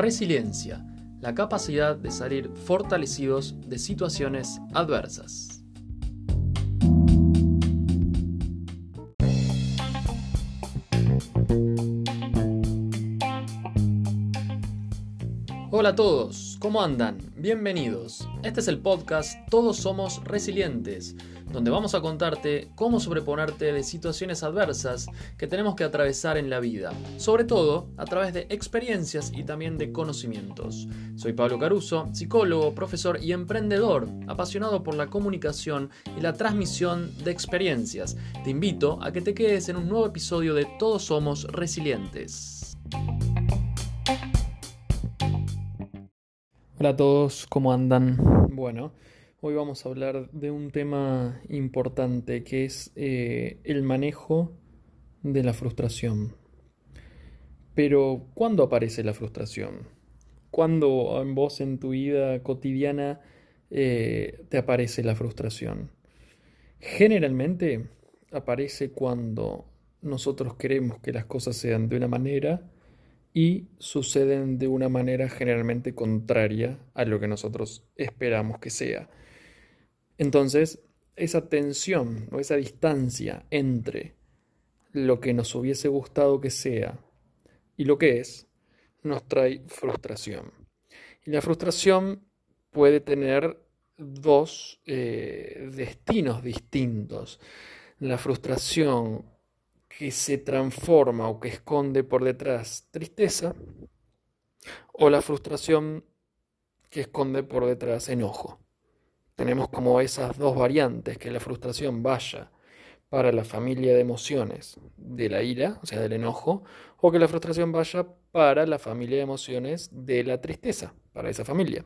resiliencia, la capacidad de salir fortalecidos de situaciones adversas. Hola a todos, ¿cómo andan? Bienvenidos. Este es el podcast Todos Somos Resilientes donde vamos a contarte cómo sobreponerte de situaciones adversas que tenemos que atravesar en la vida, sobre todo a través de experiencias y también de conocimientos. Soy Pablo Caruso, psicólogo, profesor y emprendedor, apasionado por la comunicación y la transmisión de experiencias. Te invito a que te quedes en un nuevo episodio de Todos Somos Resilientes. Hola a todos, ¿cómo andan? Bueno, Hoy vamos a hablar de un tema importante que es eh, el manejo de la frustración. Pero, ¿cuándo aparece la frustración? ¿Cuándo en vos, en tu vida cotidiana, eh, te aparece la frustración? Generalmente aparece cuando nosotros queremos que las cosas sean de una manera y suceden de una manera generalmente contraria a lo que nosotros esperamos que sea. Entonces, esa tensión o esa distancia entre lo que nos hubiese gustado que sea y lo que es, nos trae frustración. Y la frustración puede tener dos eh, destinos distintos. La frustración que se transforma o que esconde por detrás tristeza o la frustración que esconde por detrás enojo tenemos como esas dos variantes, que la frustración vaya para la familia de emociones de la ira, o sea, del enojo, o que la frustración vaya para la familia de emociones de la tristeza, para esa familia.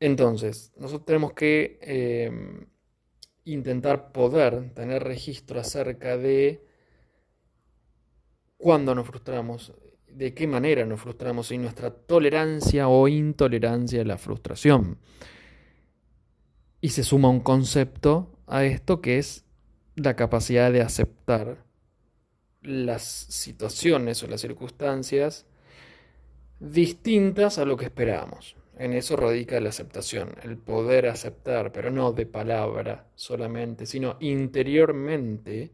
Entonces, nosotros tenemos que em, intentar poder tener registro acerca de cuándo nos frustramos, de qué manera nos frustramos y nuestra tolerancia o intolerancia a la frustración. Y se suma un concepto a esto que es la capacidad de aceptar las situaciones o las circunstancias distintas a lo que esperábamos. En eso radica la aceptación, el poder aceptar, pero no de palabra solamente, sino interiormente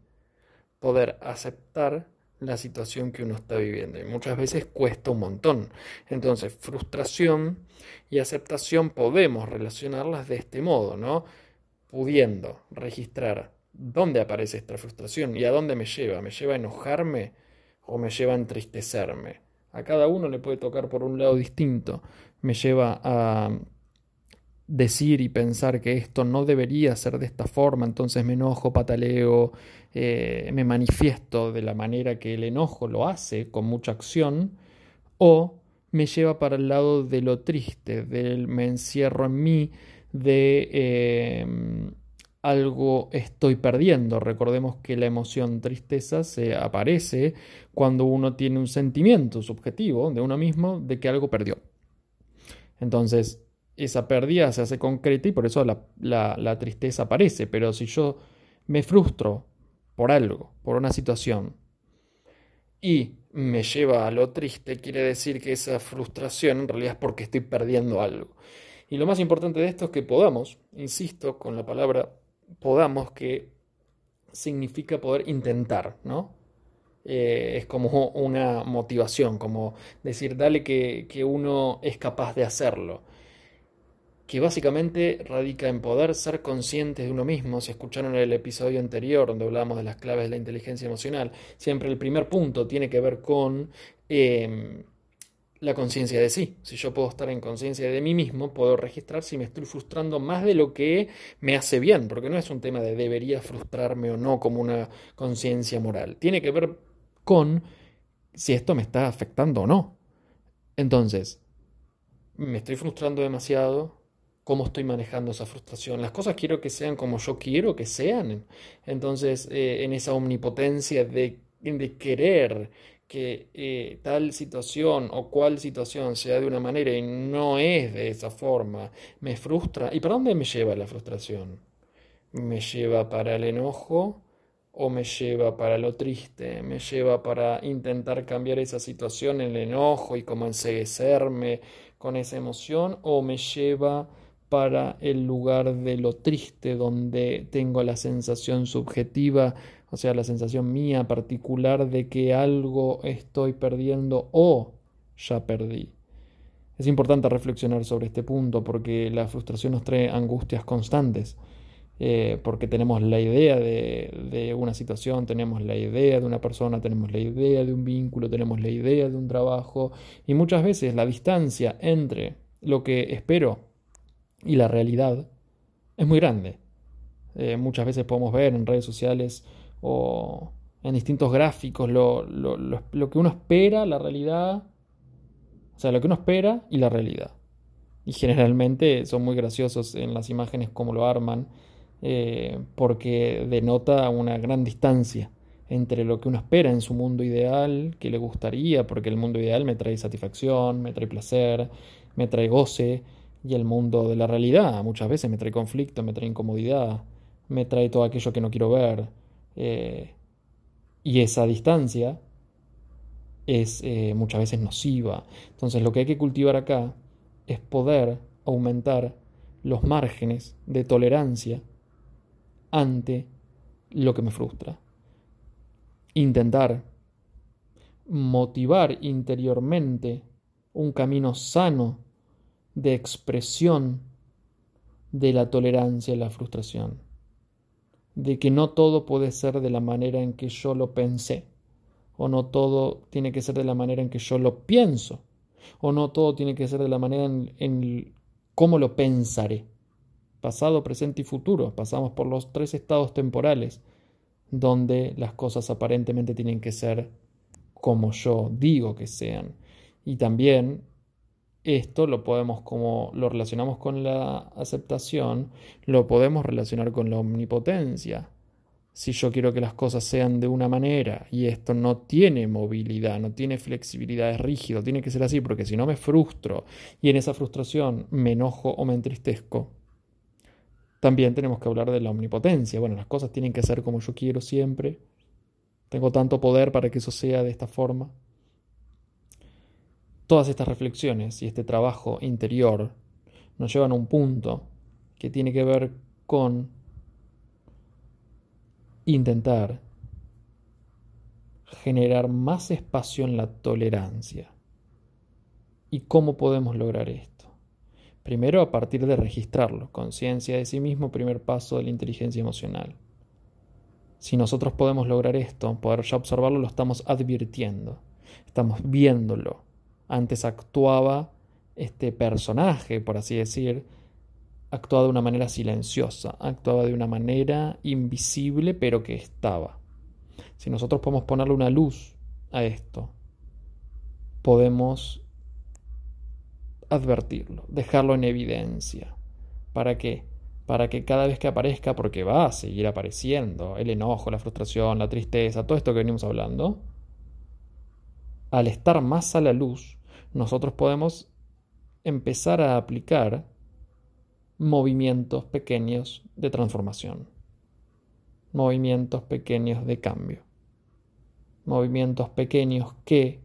poder aceptar la situación que uno está viviendo. Y muchas veces cuesta un montón. Entonces, frustración y aceptación podemos relacionarlas de este modo, ¿no? Pudiendo registrar dónde aparece esta frustración y a dónde me lleva. ¿Me lleva a enojarme o me lleva a entristecerme? A cada uno le puede tocar por un lado distinto. Me lleva a decir y pensar que esto no debería ser de esta forma, entonces me enojo, pataleo, eh, me manifiesto de la manera que el enojo lo hace, con mucha acción, o me lleva para el lado de lo triste, del me encierro en mí, de em, algo estoy perdiendo. Recordemos que la emoción tristeza se aparece cuando uno tiene un sentimiento subjetivo de uno mismo de que algo perdió. Entonces, esa pérdida se hace concreta y por eso la, tristeza aparece. Pero si yo me frustro por algo, por una situación, y me lleva a lo triste, quiere decir que esa frustración en realidad es porque estoy perdiendo algo. Y lo más importante de esto es que podamos, insisto con la palabra podamos, que significa poder intentar, ¿no? Eh, es como una motivación, como decir, dale que, que uno es capaz de hacerlo que básicamente radica en poder ser conscientes de uno mismo. Si escucharon el episodio anterior donde hablamos de las claves de la inteligencia emocional, siempre el primer punto tiene que ver con em, la conciencia de sí. Si yo puedo estar en conciencia de mí mismo, puedo registrar si me estoy frustrando más de lo que me hace bien, porque no es un tema de debería frustrarme o no como una conciencia moral. Tiene que ver con si esto me está afectando o no. Entonces, me estoy frustrando demasiado, cómo estoy manejando esa frustración. Las cosas quiero que sean como yo quiero que sean. Entonces, eh, en esa omnipotencia de, querer que eh, tal situación o cual situación sea de una manera y no es de esa forma, me frustra. ¿Y para dónde me lleva la frustración? Me lleva para el enojo o me lleva para lo triste, me lleva para intentar cambiar esa situación, el enojo y como enseguecerme con esa emoción, o me lleva para el lugar de lo triste, donde tengo la sensación subjetiva, o sea, la sensación mía particular de que algo estoy perdiendo o ya perdí. Es importante reflexionar sobre este punto porque la frustración nos trae angustias constantes. Eh, porque tenemos la idea de, una situación, tenemos la idea de una persona, tenemos la idea de un vínculo, tenemos la idea de un trabajo y muchas veces la distancia entre lo que espero y la realidad es muy grande. Eh, muchas veces podemos ver en redes sociales o en distintos gráficos lo, lo que uno espera, la realidad, o sea, lo que uno espera y la realidad. Y generalmente son muy graciosos en las imágenes como lo arman eh, porque denota una gran distancia entre lo que uno espera en su mundo ideal, que le gustaría, porque el mundo ideal me trae satisfacción, me trae placer, me trae goce, y el mundo de la realidad muchas veces me trae conflicto, me trae incomodidad, me trae todo aquello que no quiero ver. Eh, y esa distancia es eh, muchas veces nociva. Entonces lo que hay que cultivar acá es poder aumentar los márgenes de tolerancia ante lo que me frustra. Intentar motivar interiormente un camino sano de expresión de la tolerancia y la frustración, de que no todo puede ser de la manera en que yo lo pensé, o no todo tiene que ser de la manera en que yo lo pienso, o no todo tiene que ser de la manera en, en cómo lo pensaré pasado, presente y futuro. Pasamos por los tres estados temporales, donde las cosas aparentemente tienen que ser como yo digo que sean. Y también esto lo podemos, como lo relacionamos con la aceptación, lo podemos relacionar con la omnipotencia. Si yo quiero que las cosas sean de una manera y esto no tiene movilidad, no tiene flexibilidad, es rígido, tiene que ser así, porque si no me frustro y en esa frustración me enojo o me entristezco, también tenemos que hablar de la omnipotencia. Bueno, las cosas tienen que ser como yo quiero siempre. Tengo tanto poder para que eso sea de esta forma. Todas estas reflexiones y este trabajo interior nos llevan a un punto que tiene que ver con intentar generar más espacio en la tolerancia. ¿Y cómo podemos lograr esto? Primero a partir de registrarlo, conciencia de sí mismo, primer paso de la inteligencia emocional. Si nosotros podemos lograr esto, poder ya observarlo, lo estamos advirtiendo, estamos viéndolo. Antes actuaba este personaje, por así decir, actuaba de una manera silenciosa, actuaba de una manera invisible, pero que estaba. Si nosotros podemos ponerle una luz a esto, podemos advertirlo, dejarlo en evidencia. ¿Para qué? Para que cada vez que aparezca, porque va a seguir apareciendo, el enojo, la frustración, la tristeza, todo esto que venimos hablando, al estar más a la luz, nosotros podemos empezar a aplicar movimientos pequeños de transformación, movimientos pequeños de cambio, movimientos pequeños que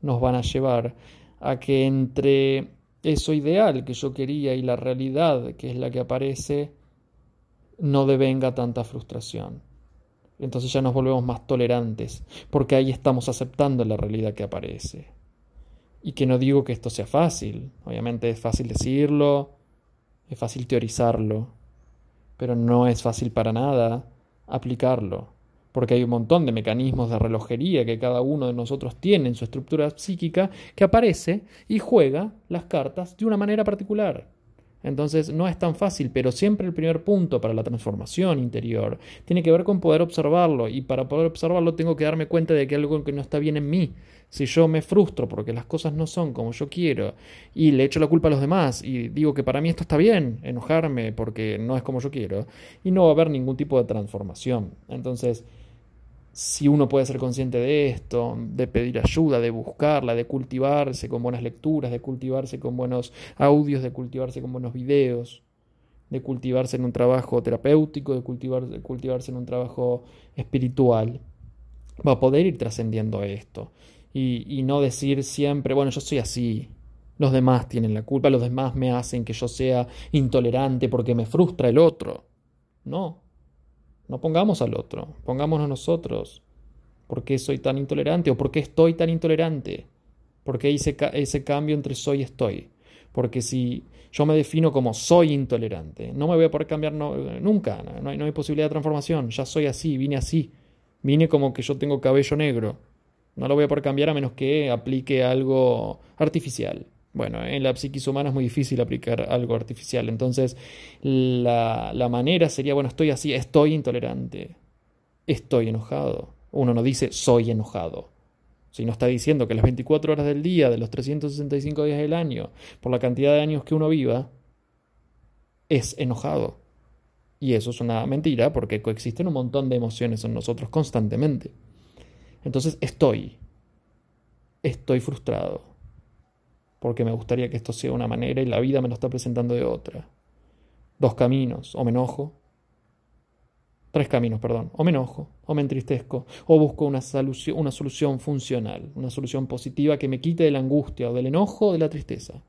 nos van a llevar a que entre eso ideal que yo quería y la realidad que es la que aparece, no devenga tanta frustración. Entonces ya nos volvemos más tolerantes, porque ahí estamos aceptando la realidad que aparece. Y que no digo que esto sea fácil, obviamente es fácil decirlo, es fácil teorizarlo, pero no es fácil para nada aplicarlo porque hay un montón de mecanismos de relojería que cada uno de nosotros tiene en su estructura psíquica, que aparece y juega las cartas de una manera particular. Entonces no es tan fácil, pero siempre el primer punto para la transformación interior tiene que ver con poder observarlo y para poder observarlo tengo que darme cuenta de que algo que no está bien en mí. Si yo me frustro porque las cosas no son como yo quiero y le echo la culpa a los demás y digo que para mí esto está bien, enojarme porque no es como yo quiero y no va a haber ningún tipo de transformación. Entonces, si uno puede ser consciente de esto, de pedir ayuda, de buscarla, de cultivarse con buenas lecturas, de cultivarse con buenos audios, de cultivarse con buenos videos, de cultivarse en un trabajo terapéutico, de, cultivar, de cultivarse en un trabajo espiritual, va a poder ir trascendiendo esto. Y, y no decir siempre, bueno, yo soy así, los demás tienen la culpa, los demás me hacen que yo sea intolerante porque me frustra el otro. No, no pongamos al otro, pongámonos nosotros. ¿Por qué soy tan intolerante o por qué estoy tan intolerante? ¿Por qué hice ese cambio entre soy y estoy? Porque si yo me defino como soy intolerante, no me voy a poder cambiar nunca, no hay, no hay posibilidad de transformación, ya soy así, vine así, vine como que yo tengo cabello negro, no lo voy a poder cambiar a menos que aplique algo artificial. Bueno, en la psiquis humana es muy difícil aplicar algo artificial. Entonces, la, la, manera sería, bueno, estoy así, estoy intolerante, estoy enojado. Uno no dice soy enojado. Si no está diciendo que las 24 horas del día, de los 365 días del año, por la cantidad de años que uno viva, es enojado. Y eso es una mentira porque coexisten un montón de emociones en nosotros constantemente. Entonces, estoy. Estoy frustrado porque me gustaría que esto sea una manera y la vida me lo está presentando de otra. Dos caminos, o me enojo, tres caminos, perdón, o me enojo, o me entristezco, o busco una solución, una solución funcional, una solución positiva que me quite de la angustia o del enojo o de la tristeza.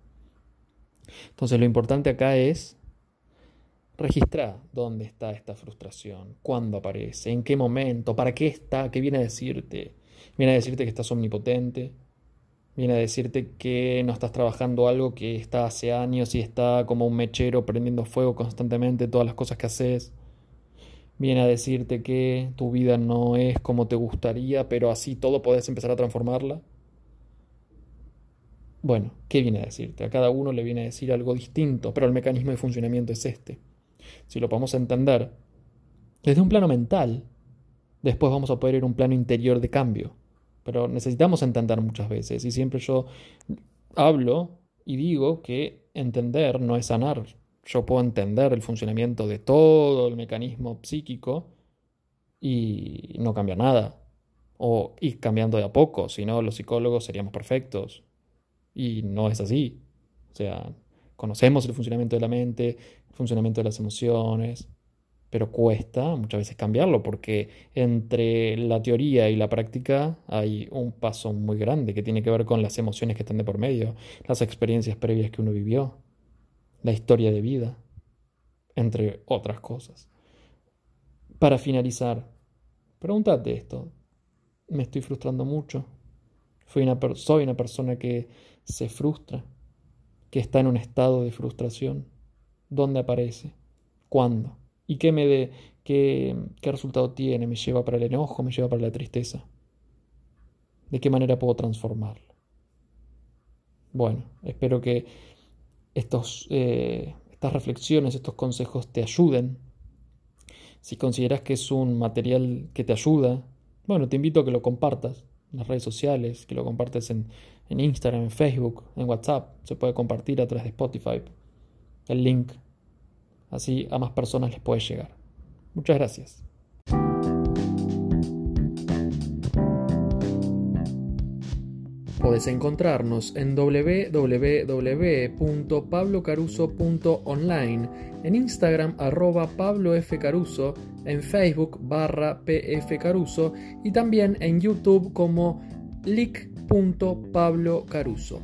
Entonces lo importante acá es registrar dónde está esta frustración, cuándo aparece, en qué momento, para qué está, qué viene a decirte. Viene a decirte que estás omnipotente, Viene a decirte que no estás trabajando algo que está hace años y está como un mechero prendiendo fuego constantemente todas las cosas que haces. Viene a decirte que tu vida no es como te gustaría, pero así todo puedes empezar a transformarla. Bueno, ¿qué viene a decirte? A cada uno le viene a decir algo distinto, pero el mecanismo de funcionamiento es este. Si lo podemos entender desde un plano mental, después vamos a poder ir a un plano interior de cambio pero necesitamos entender muchas veces y siempre yo hablo y digo que entender no es sanar. Yo puedo entender el funcionamiento de todo el mecanismo psíquico y no cambia nada. O ir cambiando de a poco, si no los psicólogos seríamos perfectos. Y no es así. O sea, conocemos el funcionamiento de la mente, el funcionamiento de las emociones, pero cuesta muchas veces cambiarlo porque entre la teoría y la práctica hay un paso muy grande que tiene que ver con las emociones que están de por medio, las experiencias previas que uno vivió, la historia de vida, entre otras cosas. Para finalizar, pregúntate esto, ¿me estoy frustrando mucho? ¿Soy una persona que se frustra? ¿Que está en un estado de frustración? ¿Dónde aparece? ¿Cuándo? ¿Y qué, me de, qué, qué resultado tiene? ¿Me lleva para el enojo? ¿Me lleva para la tristeza? ¿De qué manera puedo transformarlo? Bueno, espero que estos, eh, estas reflexiones, estos consejos te ayuden. Si consideras que es un material que te ayuda, bueno, te invito a que lo compartas en las redes sociales, que lo compartes en, en Instagram, en Facebook, en WhatsApp. Se puede compartir a través de Spotify. El link Así a más personas les puede llegar. Muchas gracias. Puedes encontrarnos en www.pablocaruso.online, en Instagram arroba Pablo F. Caruso, en Facebook barra PF Caruso y también en YouTube como lic.pablocaruso.